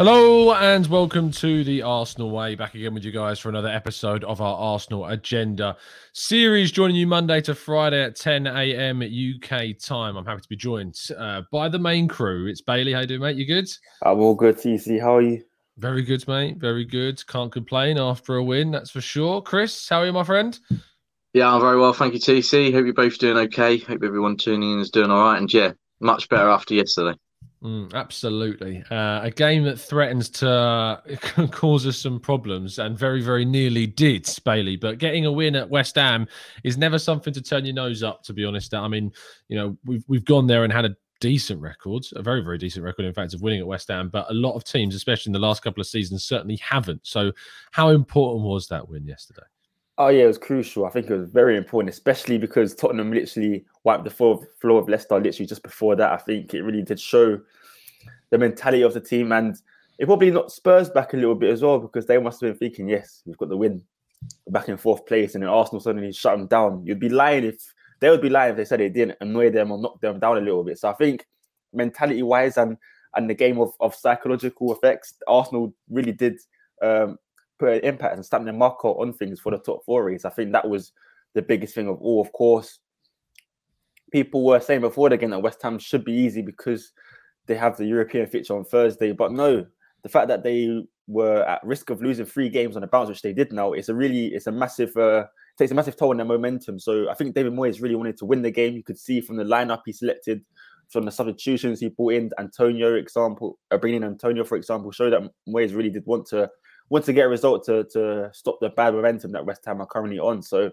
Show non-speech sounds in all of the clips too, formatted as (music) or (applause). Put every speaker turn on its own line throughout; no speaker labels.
Hello and welcome to the Arsenal Way. Back again with you guys for another episode of our Arsenal Agenda series. Joining you Monday to Friday at 10 a.m. UK time. I'm happy to be joined uh, by the main crew. It's Bailey. How you doing, mate? You good?
I'm all good. TC, how are you?
Very good, mate. Very good. Can't complain after a win, that's for sure. Chris, how are you, my friend?
Yeah, I'm very well, thank you, TC. Hope you're both doing okay. Hope everyone tuning in is doing all right. And yeah, much better after yesterday.
Mm, absolutely. Uh, a game that threatens to uh, (laughs) cause us some problems and very, very nearly did, Bailey. But getting a win at West Ham is never something to turn your nose up, to be honest. I mean, you know, we've, we've gone there and had a decent record, a very, very decent record, in fact, of winning at West Ham. But a lot of teams, especially in the last couple of seasons, certainly haven't. So, how important was that win yesterday?
Oh yeah, it was crucial. I think it was very important, especially because Tottenham literally wiped the floor, floor of Leicester literally just before that. I think it really did show the mentality of the team, and it probably knocked Spurs back a little bit as well because they must have been thinking, "Yes, we've got the win, back in fourth place," and then Arsenal suddenly shut them down. You'd be lying if they would be lying if they said it didn't annoy them or knock them down a little bit. So I think mentality-wise and and the game of, of psychological effects, Arsenal really did um, put an impact and stamp their mark on things for the top four race. I think that was the biggest thing of all. Of course, people were saying before the game that West Ham should be easy because they have the European fixture on Thursday. But no, the fact that they were at risk of losing three games on the bounce, which they did now, it's a really it's a massive uh, takes a massive toll on their momentum. So I think David Moyes really wanted to win the game. You could see from the lineup he selected, from the substitutions he brought in, Antonio example, uh, bringing Antonio for example, showed that Moyes really did want to want to get a result to to stop the bad momentum that West Ham are currently on. So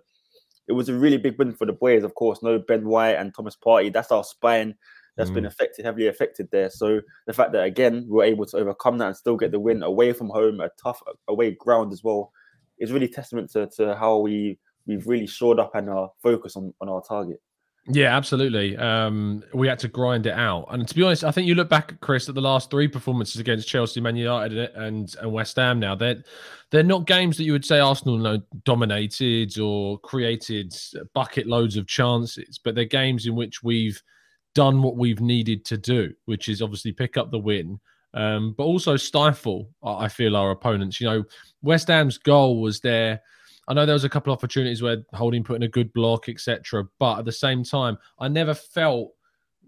it was a really big win for the boys. Of course, no Ben White and Thomas Partey. That's our spine that's mm. been affected, heavily affected there. So the fact that again we're able to overcome that and still get the win away from home, a tough away ground as well, is really testament to, to how we we've really shored up and our focus on, on our target.
Yeah, absolutely. Um, we had to grind it out, and to be honest, I think you look back, at Chris, at the last three performances against Chelsea, Man United, and and West Ham. Now they're they're not games that you would say Arsenal dominated or created bucket loads of chances, but they're games in which we've done what we've needed to do, which is obviously pick up the win, um, but also stifle. I feel our opponents. You know, West Ham's goal was there I know there was a couple of opportunities where Holding put in a good block, etc. But at the same time, I never felt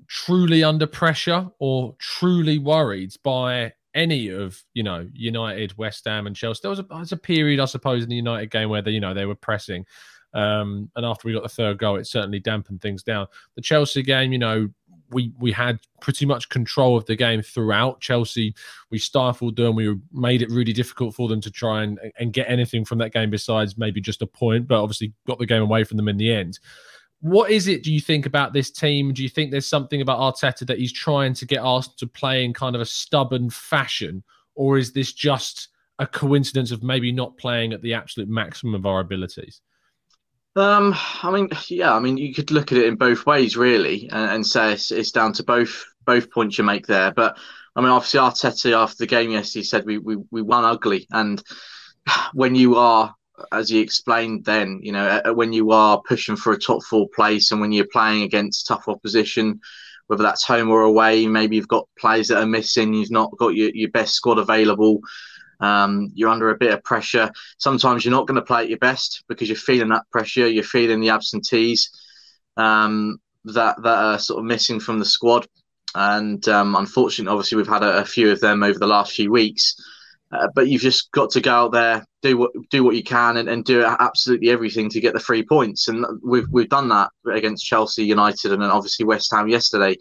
truly under pressure or truly worried by any of you know United, West Ham, and Chelsea. There was a, there was a period, I suppose, in the United game where they you know they were pressing, um, and after we got the third goal, it certainly dampened things down. The Chelsea game, you know, we we had pretty much control of the game throughout. Chelsea, we stifled them. We made it really difficult for them to try and and get anything from that game besides maybe just a point. But obviously, got the game away from them in the end. What is it? Do you think about this team? Do you think there's something about Arteta that he's trying to get Arsenal to play in kind of a stubborn fashion, or is this just a coincidence of maybe not playing at the absolute maximum of our abilities?
Um, I mean, yeah, I mean, you could look at it in both ways, really, and, and say it's, it's, down to both both points you make there. But I mean, obviously, Arteta after the game yesterday said we we, we won ugly, and (sighs) when you are, as he explained, then you know when you are pushing for a top four place, and when you're playing against tough opposition, whether that's home or away, maybe you've got players that are missing, you've not got your, your best squad available. Um, you're under a bit of pressure. Sometimes you're not going to play at your best because you're feeling that pressure. You're feeling the absentees um, that that are sort of missing from the squad. And um, unfortunately, obviously, we've had a, a, few of them over the last few weeks. Uh, but you've just got to go out there, do what do what you can, and, and do absolutely everything to get the three points. And we've we've done that against Chelsea United and obviously West Ham yesterday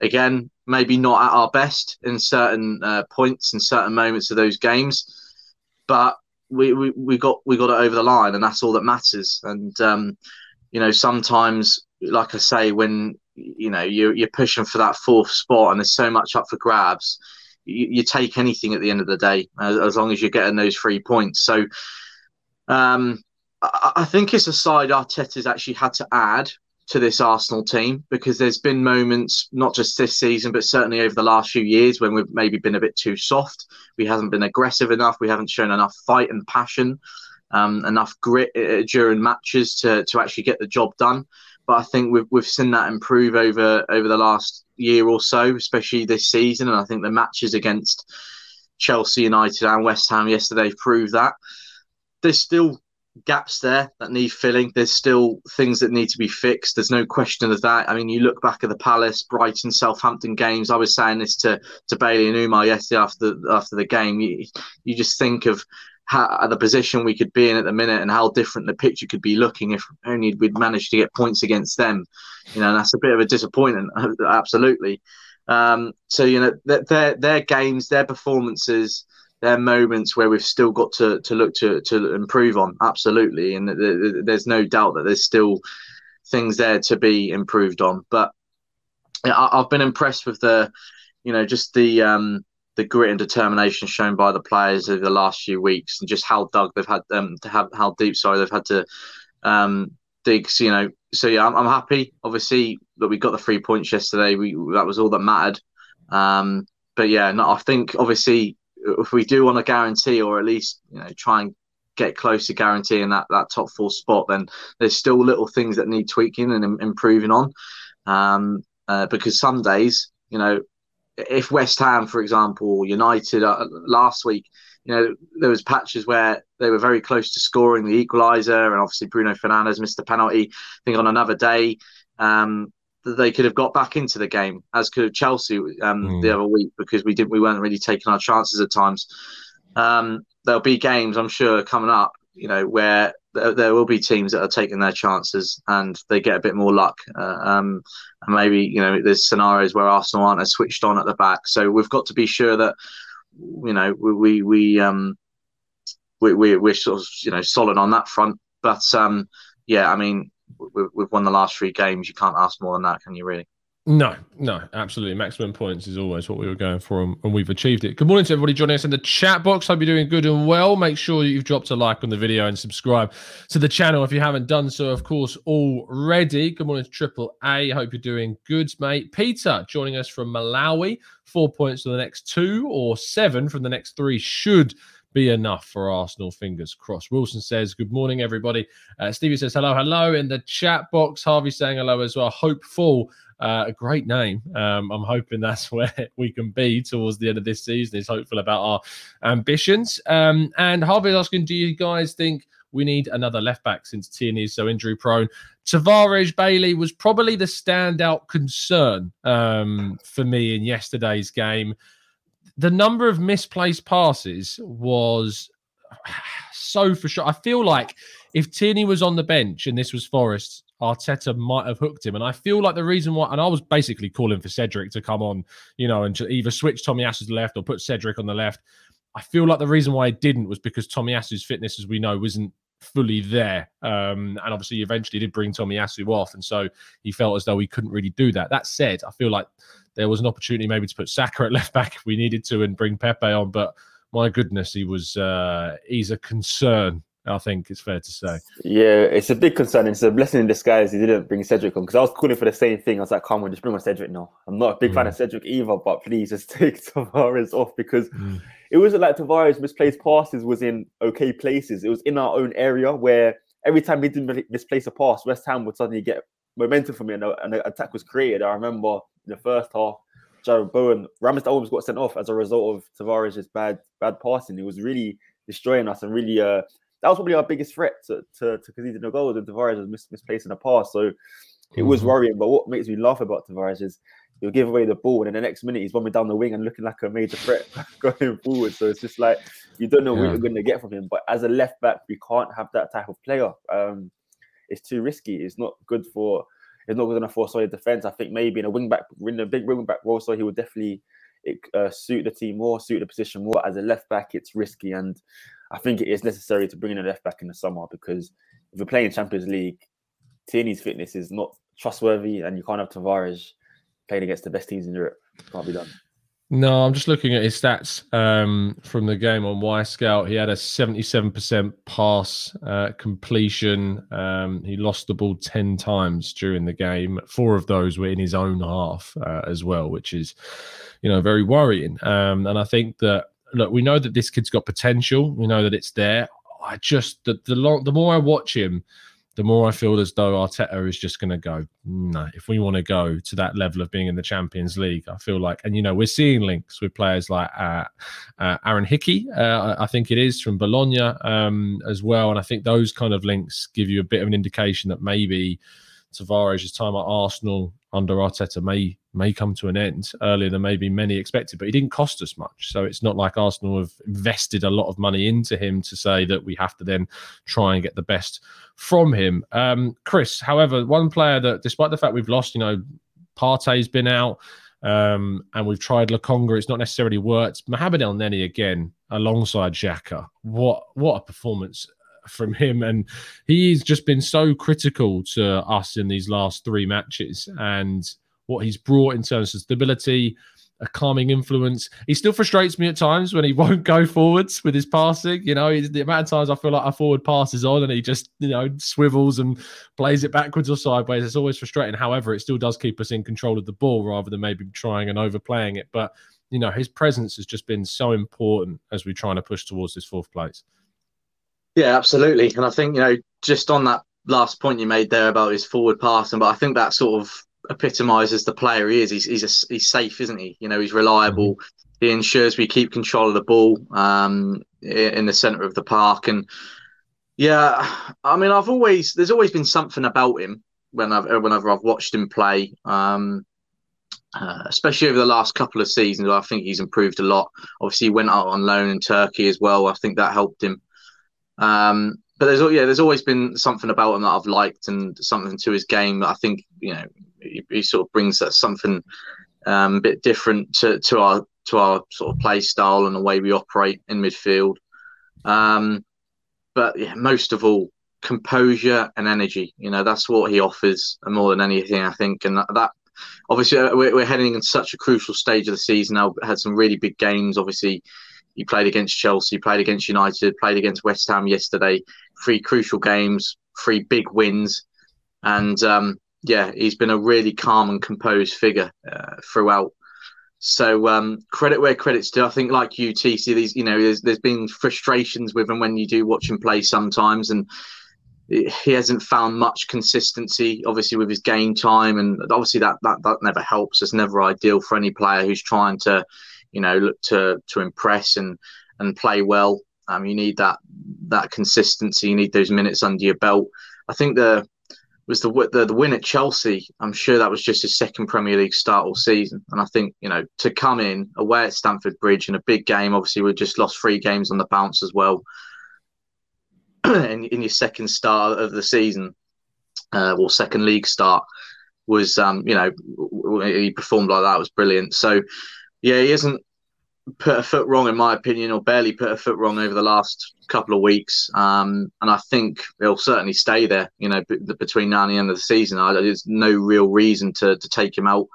again, maybe not at our best in certain uh, points and certain moments of those games, but we, we, we got we got it over the line, and that's all that matters. And um, you know, sometimes, like I say, when you know you're you're pushing for that fourth spot and there's so much up for grabs, you, you take anything at the end of the day as, as long as you're getting those three points. So. Um, I think it's a side Arteta's actually had to add to this Arsenal team because there's been moments, not just this season, but certainly over the last few years when we've maybe been a bit too soft. We haven't been aggressive enough. We haven't shown enough fight and passion, um, enough grit uh, during matches to, to actually get the job done. But I think we've, we've seen that improve over over the last year or so, especially this season. And I think the matches against Chelsea United and West Ham yesterday proved that. There's still gaps there that need filling. There's still things that need to be fixed. There's no question of that. I mean, you look back at the Palace, Brighton, Southampton games. I was saying this to to Bailey and Umar yesterday after after the game. You, you just think of how, the position we could be in at the minute and how different the picture could be looking if only we'd managed to get points against them. You know, that's a bit of a disappointment, (laughs) absolutely. Um, so you know, their their games, their performances there are moments where we've still got to, to look to, to improve on, absolutely. And there's no doubt that there's still things there to be improved on. But I've been impressed with the, you know, just the um, the grit and determination shown by the players over the last few weeks, and just how dug they've had um, to have how deep sorry they've had to um, dig. So, you know, so yeah, I'm, I'm happy. Obviously, that we got the three points yesterday. We that was all that mattered. Um, but yeah, no, I think obviously if we do want to guarantee or at least you know try and get close to guaranteeing that that top four spot, then there's still little things that need tweaking and improving on. Um, uh, because some days, you know, if West Ham, for example, United uh, last week, you know, there was patches where they were very close to scoring the equaliser, and obviously Bruno Fernandes missed the penalty. I think on another day, um, that they could have got back into the game, as could have Chelsea um, mm. the other week, because we didn't we weren't really taking our chances at times. Um, there'll be games I'm sure coming up, you know, where there, there, will be teams that are taking their chances and they get a bit more luck. Uh, um, and maybe you know there's scenarios where Arsenal aren't as switched on at the back, so we've got to be sure that you know we we, we um we, we we're sort of you know solid on that front. But um, yeah, I mean we've won the last three games. You can't ask more than that, can you? Really?
No, no, absolutely. Maximum points is always what we were going for, and we've achieved it. Good morning to everybody joining us in the chat box. Hope you're doing good and well. Make sure you've dropped a like on the video and subscribe to the channel if you haven't done so, of course, already. Good morning to Triple A. Hope you're doing good, mate. Peter joining us from Malawi. Four points for the next two, or seven from the next three should be enough for Arsenal. Fingers crossed. Wilson says, Good morning, everybody. Uh, Stevie says, Hello, hello in the chat box. Harvey saying hello as well. Hopeful. Uh, a great name. Um, I'm hoping that's (laughs) where we can be towards the end of this season. Is hopeful about our ambitions. Um, and Harvey's asking, do you guys think we need another left back since Tierney is so injury prone? Tavares Bailey was probably the standout concern um, for me in yesterday's game the number of misplaced passes was so for sure. I feel like if Tierney was on the bench and this was Forest, Arteta might have hooked him. And I feel like the reason why, and I was basically calling for Cedric to come on, you know, and to either switch Tomiyasu's left or put Cedric on the left. I feel like the reason why I didn't was because Tomiyasu's fitness, as we know, wasn't fully there. Um, and obviously, eventually did bring Tomiyasu off. And so he felt as though he couldn't really do that. That said, I feel like there was an opportunity maybe to put Saka at left back if we needed to and bring Pepe on. But my goodness, he was uh, he's a concern. I think it's fair to say.
Yeah, it's a big concern. It's a blessing in disguise. He didn't bring Cedric on because I was calling for the same thing. I was like, "Come on, just bring on Cedric now." I'm not a big mm. fan of Cedric either, but please just (laughs) take Tavares off because mm. it wasn't like Tavares misplaced passes was in okay places. It was in our own area where every time he didn't misplace a pass, West Ham would suddenly get momentum for me, and, and an attack was created. I remember in the first half, Jarrod Bowen, Ramsdale almost got sent off as a result of Tavares' bad bad passing. He was really destroying us and really uh, that was probably our biggest threat to to, to conceding a goal. And Tavares was mis- misplacing a pass, so it was mm-hmm. worrying. But what makes me laugh about Tavares is he'll give away the ball, and in the next minute he's bombing down the wing and looking like a major threat (laughs) going forward. So it's just like you don't know yeah. what you're going to get from him. But as a left back, we can't have that type of player. Um, it's too risky. It's not good for it's not going to force solid defense. I think maybe in a wing back, in a big wing back role, so he would definitely uh, suit the team more, suit the position more. As a left back, it's risky, and I think it is necessary to bring in a left back in the summer because if we're playing Champions League, Tierney's fitness is not trustworthy, and you can't have Tavares playing against the best teams in Europe. Can't be done.
No, I'm just looking at his stats um, from the game on Y Wyscout. He had a 77% pass uh, completion. Um, he lost the ball 10 times during the game. Four of those were in his own half uh, as well, which is, you know, very worrying. Um, and I think that, look, we know that this kid's got potential. We know that it's there. I just, the, the, long, the more I watch him, the more I feel as though Arteta is just going to go, no, if we want to go to that level of being in the Champions League, I feel like, and you know, we're seeing links with players like uh, uh, Aaron Hickey, uh, I think it is from Bologna um, as well. And I think those kind of links give you a bit of an indication that maybe Tavares' time at Arsenal under Arteta may may come to an end earlier than maybe many expected, but he didn't cost us much. So it's not like Arsenal have invested a lot of money into him to say that we have to then try and get the best from him. Um, Chris, however, one player that, despite the fact we've lost, you know, Partey's been out. Um, and we've tried Lokonga. It's not necessarily worked. Mohamed Elneny again alongside Xhaka. What what a performance from him, and he's just been so critical to us in these last three matches, and what he's brought in terms of stability, a calming influence. He still frustrates me at times when he (laughs) won't go forwards with his passing. You know, the amount of times I feel like a forward pass is on and he just, you know, swivels and plays it backwards or sideways. It's always frustrating. However, it still does keep us in control of the ball rather than maybe trying and overplaying it. But, you know, his presence has just been so important as we're trying to push towards this fourth place.
Yeah, absolutely. And I think, you know, just on that last point you made there about his forward passing, but I think that sort of epitomizes the player he is. He's he's, a, he's safe, isn't he? You know, he's reliable. Mm-hmm. He ensures we keep control of the ball um, in the center of the park. And yeah, I mean, I've always there's always been something about him when I've whenever I've watched him play. Um, uh, especially over the last couple of seasons, I think he's improved a lot. Obviously, he went out on loan in Turkey as well. I think that helped him. Um, but there's yeah, there's always been something about him that I've liked and something to his game that I think you know he, he sort of brings that something um, a bit different to, to our to our sort of play style and the way we operate in midfield. Um, but yeah, most of all, composure and energy. You know, that's what he offers more than anything, I think. And that, that obviously, uh, we're, we're, heading into such a crucial stage of the season now. Had some really big games. Obviously, he played against Chelsea, played against United, played against West Ham yesterday. Three crucial games, three big wins. And um, yeah, he's been a really calm and composed figure uh, throughout. So um, credit where credit's due. I think, like you, TC, these you know, there's there's been frustrations with him when you do watch him play sometimes, and he hasn't found much consistency. Obviously, with his game time, and obviously that that that never helps. It's never ideal for any player who's trying to, you know, look to to impress and and play well. Um, you need that that consistency. You need those minutes under your belt. I think the was the, the the win at Chelsea. I'm sure that was just his second Premier League start all season, and I think you know to come in away at Stamford Bridge in a big game. Obviously, we just lost three games on the bounce as well. (clears throat) in, in your second start of the season, uh, or second league start, was um, you know he performed like that was brilliant. So yeah, he hasn't put a foot wrong, in my opinion, or barely put a foot wrong over the last couple of weeks. Um, and I think he'll certainly stay there, you know, b- between now and the end of the season. I, there's no real reason to, to take him out.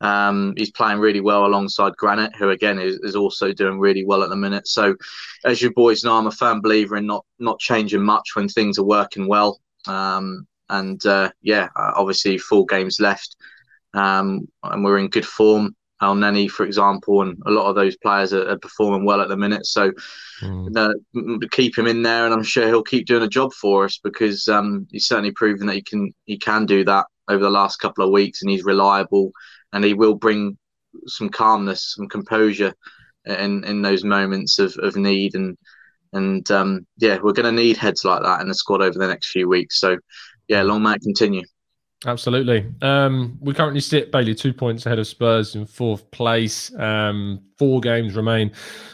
Um, he's playing really well alongside Granit, who again is, is also doing really well at the minute. So, as you boys know, I'm a firm believer in not not changing much when things are working well. Um, and uh, yeah, obviously, four games left, um, and we're in good form. Elneny, for example, and a lot of those players are, are performing well at the minute. So mm. uh, keep him in there, and I'm sure he'll keep doing a job for us because um, he's certainly proven that he can he can do that over the last couple of weeks, and he's reliable, and he will bring some calmness, some composure in in those moments of, of need and and um, yeah, we're going to need heads like that in the squad over the next few weeks. So yeah, long may continue.
Absolutely. Um, we currently sit Bailey two points ahead of Spurs in fourth place. Um, four games remain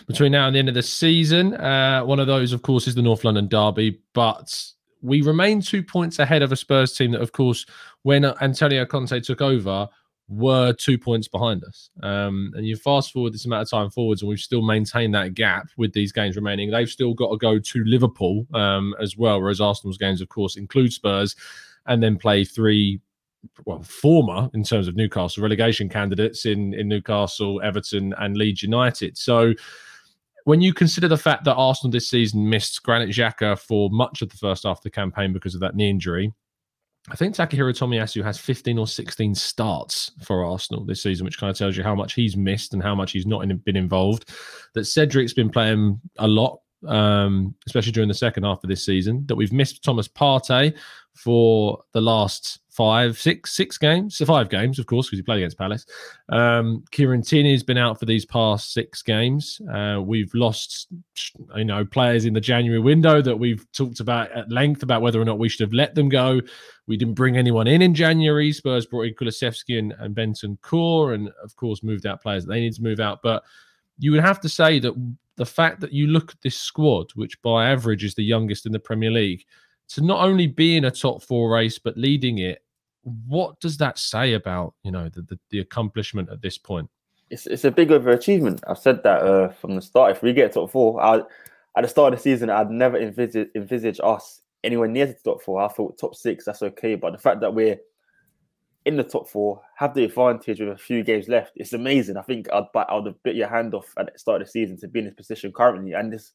between now and the end of the season. Uh, one of those, of course, is the North London Derby, but we remain two points ahead of a Spurs team that, of course, when Antonio Conte took over, were two points behind us. Um, and you fast forward this amount of time forwards, and we've still maintained that gap with these games remaining. They've still got to go to Liverpool um, as well, whereas Arsenal's games, of course, include Spurs and then play three well, former in terms of Newcastle relegation candidates in in Newcastle, Everton, and Leeds United. So when you consider the fact that Arsenal this season missed Granit Xhaka for much of the first half of the campaign because of that knee injury, I think Takahiro Tomiyasu has 15 or 16 starts for Arsenal this season, which kind of tells you how much he's missed and how much he's not in, been involved. That Cedric's been playing a lot, um, especially during the second half of this season. That we've missed Thomas Partey for the last five, six, six games, so five games, of course, because he played against Palace. Um, Kieran Tierney's been out for these past six games. Uh, we've lost, you know, players in the January window that we've talked about at length about whether or not we should have let them go. We didn't bring anyone in in January. Spurs brought in Kulusevski and, and Bentancur, and of course moved out players that they need to move out. But you would have to say that the fact that you look at this squad, which by average is the youngest in the Premier League, to not only be in a top four race but leading it what does that say about you know the, the, the accomplishment at this point?
It's it's a big overachievement. I've said that uh, from the start. If we get top four, I, at the start of the season, I'd never envisage envisage us anywhere near the top four. I thought top six, that's okay. But the fact that we're in the top four, have the advantage with a few games left, it's amazing. I think I'd I'd have bit your hand off at the start of the season to be in this position currently, and this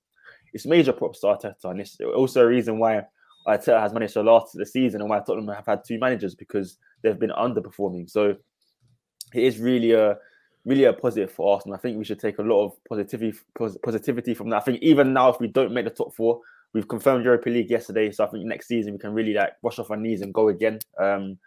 it's major props to Arteta, and it's also a reason why Arteta has managed to last the season and why Tottenham have had two managers because they've been underperforming. So it is really a really a positive for Arsenal. I think we should take a lot of positivity positivity from that. I think even now, if we don't make the top four, we've confirmed Europa League yesterday. So I think next season we can really like wash off our knees and go again. Um,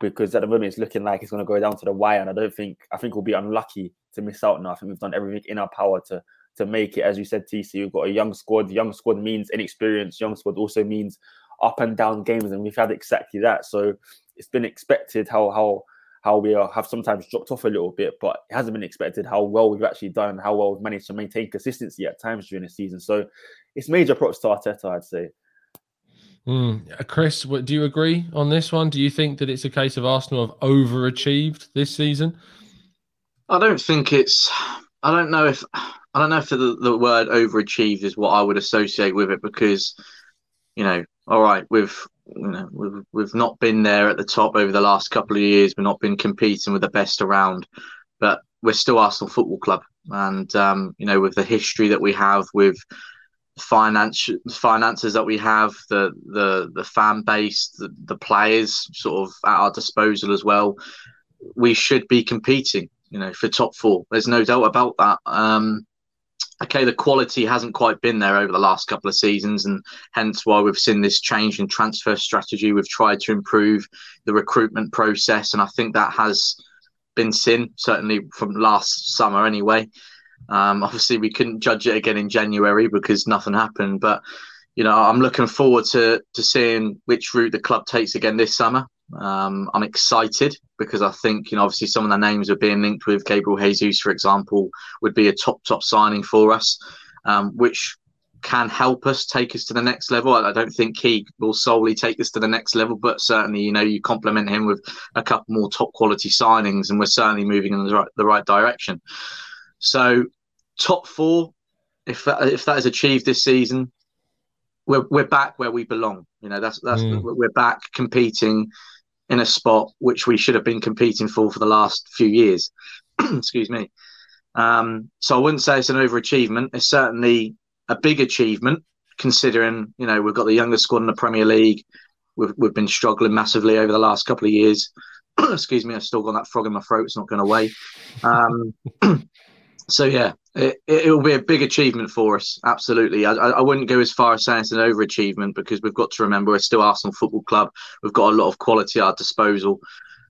because at the moment it's looking like it's going to go down to the wire, and I don't think I think we'll be unlucky to miss out now. I think we've done everything in our power to to make it. As you said, TC, we've got a young squad. Young squad means inexperience. Young squad also means up and down games, and we've had exactly that. So it's been expected how how how we are, have sometimes dropped off a little bit, but it hasn't been expected how well we've actually done how well we've managed to maintain consistency at times during the season. So it's major props to Arteta, I'd say.
Mm. Chris, do you agree on this one? Do you think that it's a case of Arsenal have overachieved this season?
I don't think it's. I don't know if I don't know if the, the word overachieved is what I would associate with it because, you know, all right, we've you know we've we've not been there at the top over the last couple of years. We've not been competing with the best around, but we're still Arsenal Football Club, and um, you know with the history that we have with finance finances that we have, the the the fan base, the, the players sort of at our disposal as well, we should be competing. You know, for top four. There's no doubt about that. Um, okay, the quality hasn't quite been there over the last couple of seasons, and hence why we've seen this change in transfer strategy. We've tried to improve the recruitment process, and I think that has been seen certainly from last summer anyway. Um, obviously, we couldn't judge it again in January because nothing happened, but you know, I'm looking forward to to seeing which route the club takes again this summer. Um, I'm excited because I think, you know, obviously some of the names are being linked with Gabriel Jesus, for example, would be a top, top signing for us, um, which can help us take us to the next level. I don't think he will solely take us to the next level, but certainly, you know, you complement him with a couple more top quality signings, and we're certainly moving in the right, the right direction. So, top four, if that, if that is achieved this season, we're, we're back where we belong. You know, that's that's mm. we're back competing in a spot which we should have been competing for for the last few years. (clears throat) Excuse me. Um, so I wouldn't say it's an overachievement. It's certainly a big achievement considering you know we've got the youngest squad in the Premier League. We've we've been struggling massively over the last couple of years. (clears throat) Excuse me, I've still got that frog in my throat. It's not going away. Um, (clears throat) so yeah, it, it will be a big achievement for us. Absolutely, I, I wouldn't go as far as saying it's an overachievement because we've got to remember we're still Arsenal Football Club. We've got a lot of quality at our disposal,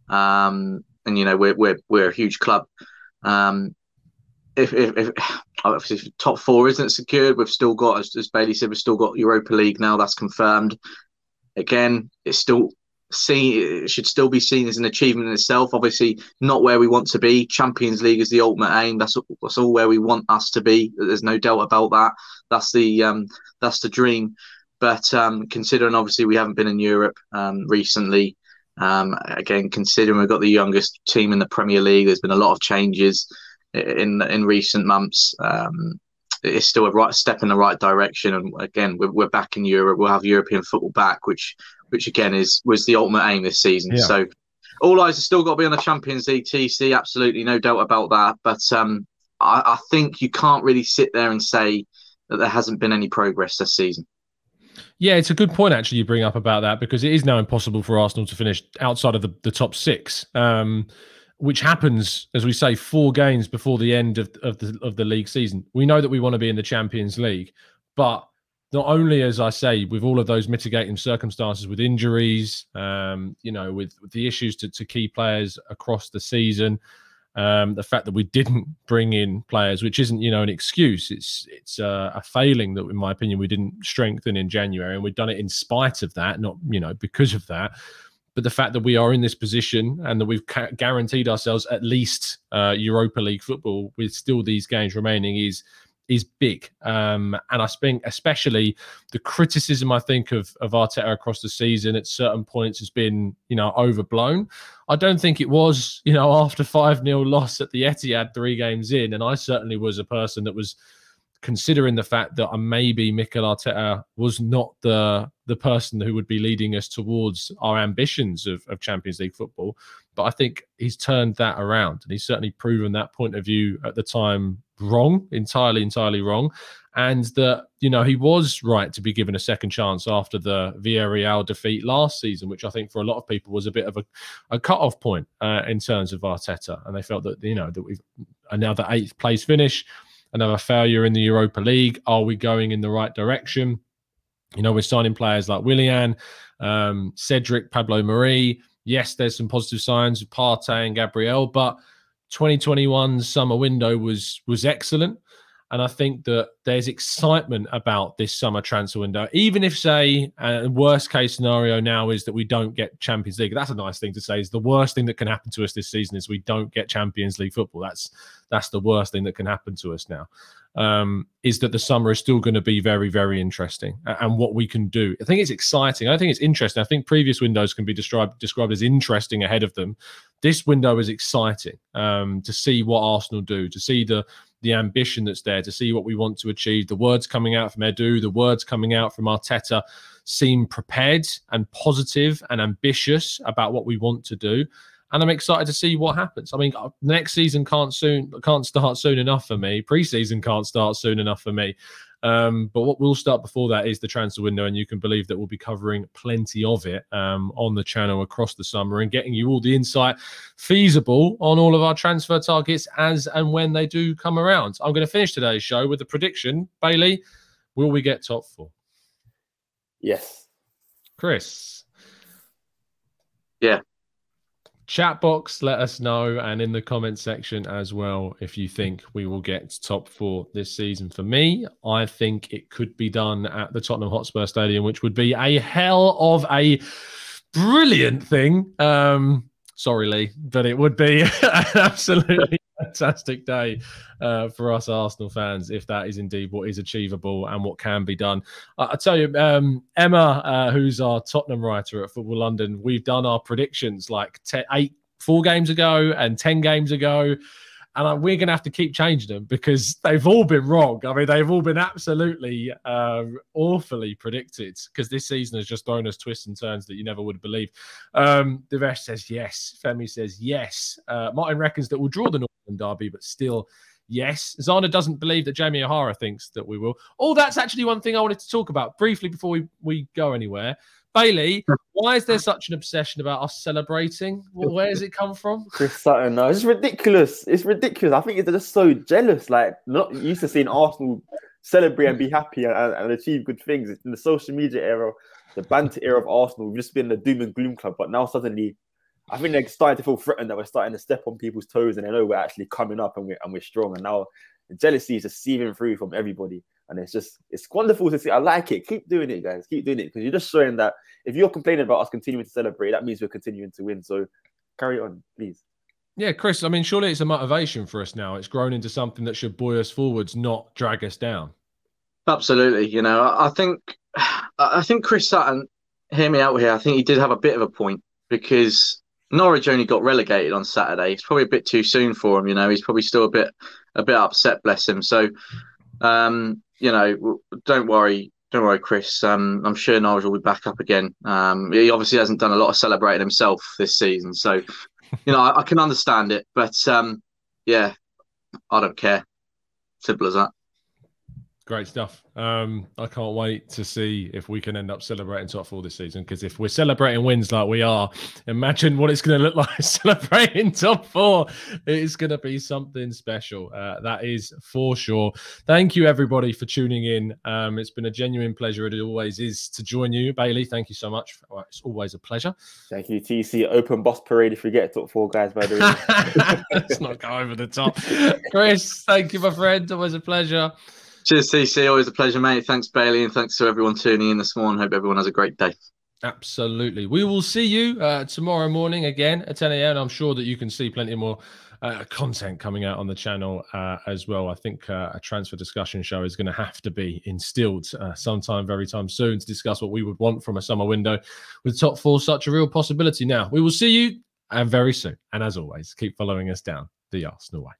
um, and you know we're we're we're a huge club. Um, if, if, if, (sighs) if top four isn't secured, we've still got, as, as Bailey said, we've still got Europa League now. That's confirmed. Again, it's still see it should still be seen as an achievement in itself. Obviously, not where we want to be. Champions League is the ultimate aim. That's that's all where we want us to be. There's no doubt about that. That's the um, that's the dream. But um, considering obviously we haven't been in Europe um, recently, um, again considering we've got the youngest team in the Premier League, there's been a lot of changes in in recent months. Um, it's still a right step in the right direction. And again, we're, we're back in Europe. We'll have European football back, which which again is was the ultimate aim this season.
Yeah.
So all eyes have still got to be on the Champions League TC, absolutely no doubt about that. But um, I, I think you can't really sit there and say that there hasn't been any progress this season.
Yeah, it's a good point actually you bring up about that because it is now impossible for Arsenal to finish outside of the, the top six, um, which happens as we say four games before the end of, of the of the league season. We know that we want to be in the Champions League, but not only as I say with all of those mitigating circumstances with injuries, um, you know, with, with the issues to, to key players across the season, um, the fact that we didn't bring in players, which isn't you know an excuse, it's it's uh, a failing that, in my opinion, we didn't strengthen in January, and we've done it in spite of that, not you know because of that. But the fact that we are in this position and that we've ca- guaranteed ourselves at least uh, Europa League football with still these games remaining is is big. Um, and I think especially the criticism I think of of Arteta across the season at certain points has been, you know, overblown. I don't think it was, you know, after 5-0 loss at the Etihad three games in. And I certainly was a person that was considering the fact that maybe Mikel Arteta was not the the person who would be leading us towards our ambitions of, of Champions League football. But I think he's turned that around and he's certainly proven that point of view at the time wrong, entirely, entirely wrong. And that, you know, he was right to be given a second chance after the Villarreal defeat last season, which I think for a lot of people was a bit of a, a cut-off point uh, in terms of Arteta. And they felt that, you know, that we've another eighth place finish, another failure in the Europa League. Are we going in the right direction? You know, we're signing players like Willian, um, Cedric, Pablo Marí. Yes, there's some positive signs with Partey and Gabriel, but 2021 summer window was was excellent. And I think that there's excitement about this summer transfer window. Even if, say, uh, worst case scenario now is that we don't get Champions League. That's a nice thing to say. Is the worst thing that can happen to us this season is we don't get Champions League football. That's that's the worst thing that can happen to us now. Um, is that the summer is still going to be very, very interesting, and what we can do. I think it's exciting. I think it's interesting. I think previous windows can be described described as interesting ahead of them. This window is exciting um, to see what Arsenal do, to see the the ambition that's there to see what we want to achieve. The words coming out from Edu, the words coming out from Arteta seem prepared and positive and ambitious about what we want to do. And I'm excited to see what happens. I mean, uh, next season can't soon can't start soon enough for me. Preseason can't start soon enough for me. Um, but what we'll start before that is the transfer window, and you can believe that we'll be covering plenty of it um, on the channel across the summer and getting you all the insight feasible on all of our transfer targets as and when they do come around. I'm going to finish today's show with a prediction. Bailey, will we get top four?
Yes.
Chris.
Yeah,
chat box let us know and in the comment section as well if you think we will get top four this season. For me i think it could be done at the tottenham hotspur stadium which would be a hell of a brilliant thing. Um sorry lee but it would be an (laughs) absolutely fantastic day uh, for us Arsenal fans if that is indeed what is achievable and what can be done. I, I tell you, um, Emma, uh, who's our Tottenham writer at Football London, we've done our predictions like te- eight, four games ago and 10 games ago. And we're going to have to keep changing them because they've all been wrong. I mean, they've all been absolutely uh, awfully predicted because this season has just thrown us twists and turns that you never would have believed. Um, Devesh says yes. Femi says yes. Uh, Martin reckons that we'll draw the Northern Derby, but still Yes, Zana doesn't believe that Jamie O'Hara thinks that we will. Oh, that's actually one thing I wanted to talk about briefly before we, we go anywhere. Bailey, why is there such an obsession about us celebrating? Where does it come from?
Chris Sutton, no, it's ridiculous. It's ridiculous. I think they're just so jealous. Like, not used to seeing Arsenal celebrate and be happy and, and achieve good things. In the social media era, the banter era of Arsenal, we've just been the doom and gloom club. But now suddenly I think they're starting to feel threatened that we're starting to step on people's toes and they know we're actually coming up and we're, and we're strong. And now jealousy is just seeping through from everybody. And it's just, it's wonderful to see. I like it. Keep doing it, guys. Keep doing it because you're just showing that if you're complaining about us continuing to celebrate, that means we're continuing to win. So carry on, please.
Yeah, Chris, I mean, surely it's a motivation for us now. It's grown into something that should buoy us forwards, not drag us down.
Absolutely. You know, I think, (sighs) I think Chris Sutton, hear me out here. I think he did have a bit of a point because Norwich only got relegated on Saturday. It's probably a bit too soon for him. You know, he's probably still a bit a bit upset. Bless him. So, um, you know, don't worry. don't worry, Chris. Um, I'm sure Nigel will be back up again. Um, he obviously hasn't done a lot of celebrating himself this season, so you know I, I can understand it. But um, yeah, I don't care. Simple as that.
Great stuff. Um, I can't wait to see if we can end up celebrating top four this season. Because if we're celebrating wins like we are, imagine what it's going to look (laughs) like (laughs) celebrating top four. It's going to be something special. Uh, that is for sure. Thank you, everybody, for tuning in. Um, it's been a genuine pleasure. It always is to join you, Bailey. Thank you so much. It's always a pleasure.
Thank you, TC. Open boss parade if we get top four guys, by the
way. (laughs) Let's not go over the top. Chris, thank you, my friend. Always a pleasure.
Cheers, TC. Always a pleasure, mate. Thanks, Bailey, and thanks to everyone tuning in this morning. Hope everyone has a great day.
Absolutely. We will see you uh, tomorrow morning again at 10 a.m. I'm sure that you can see plenty more uh, content coming out on the channel uh, as well. I think uh, a transfer discussion show is going to have to be instilled uh, sometime very time soon to discuss what we would want from a summer window with top four such a real possibility. Now, we will see you very soon. And as always, keep following us down the Arsenal way.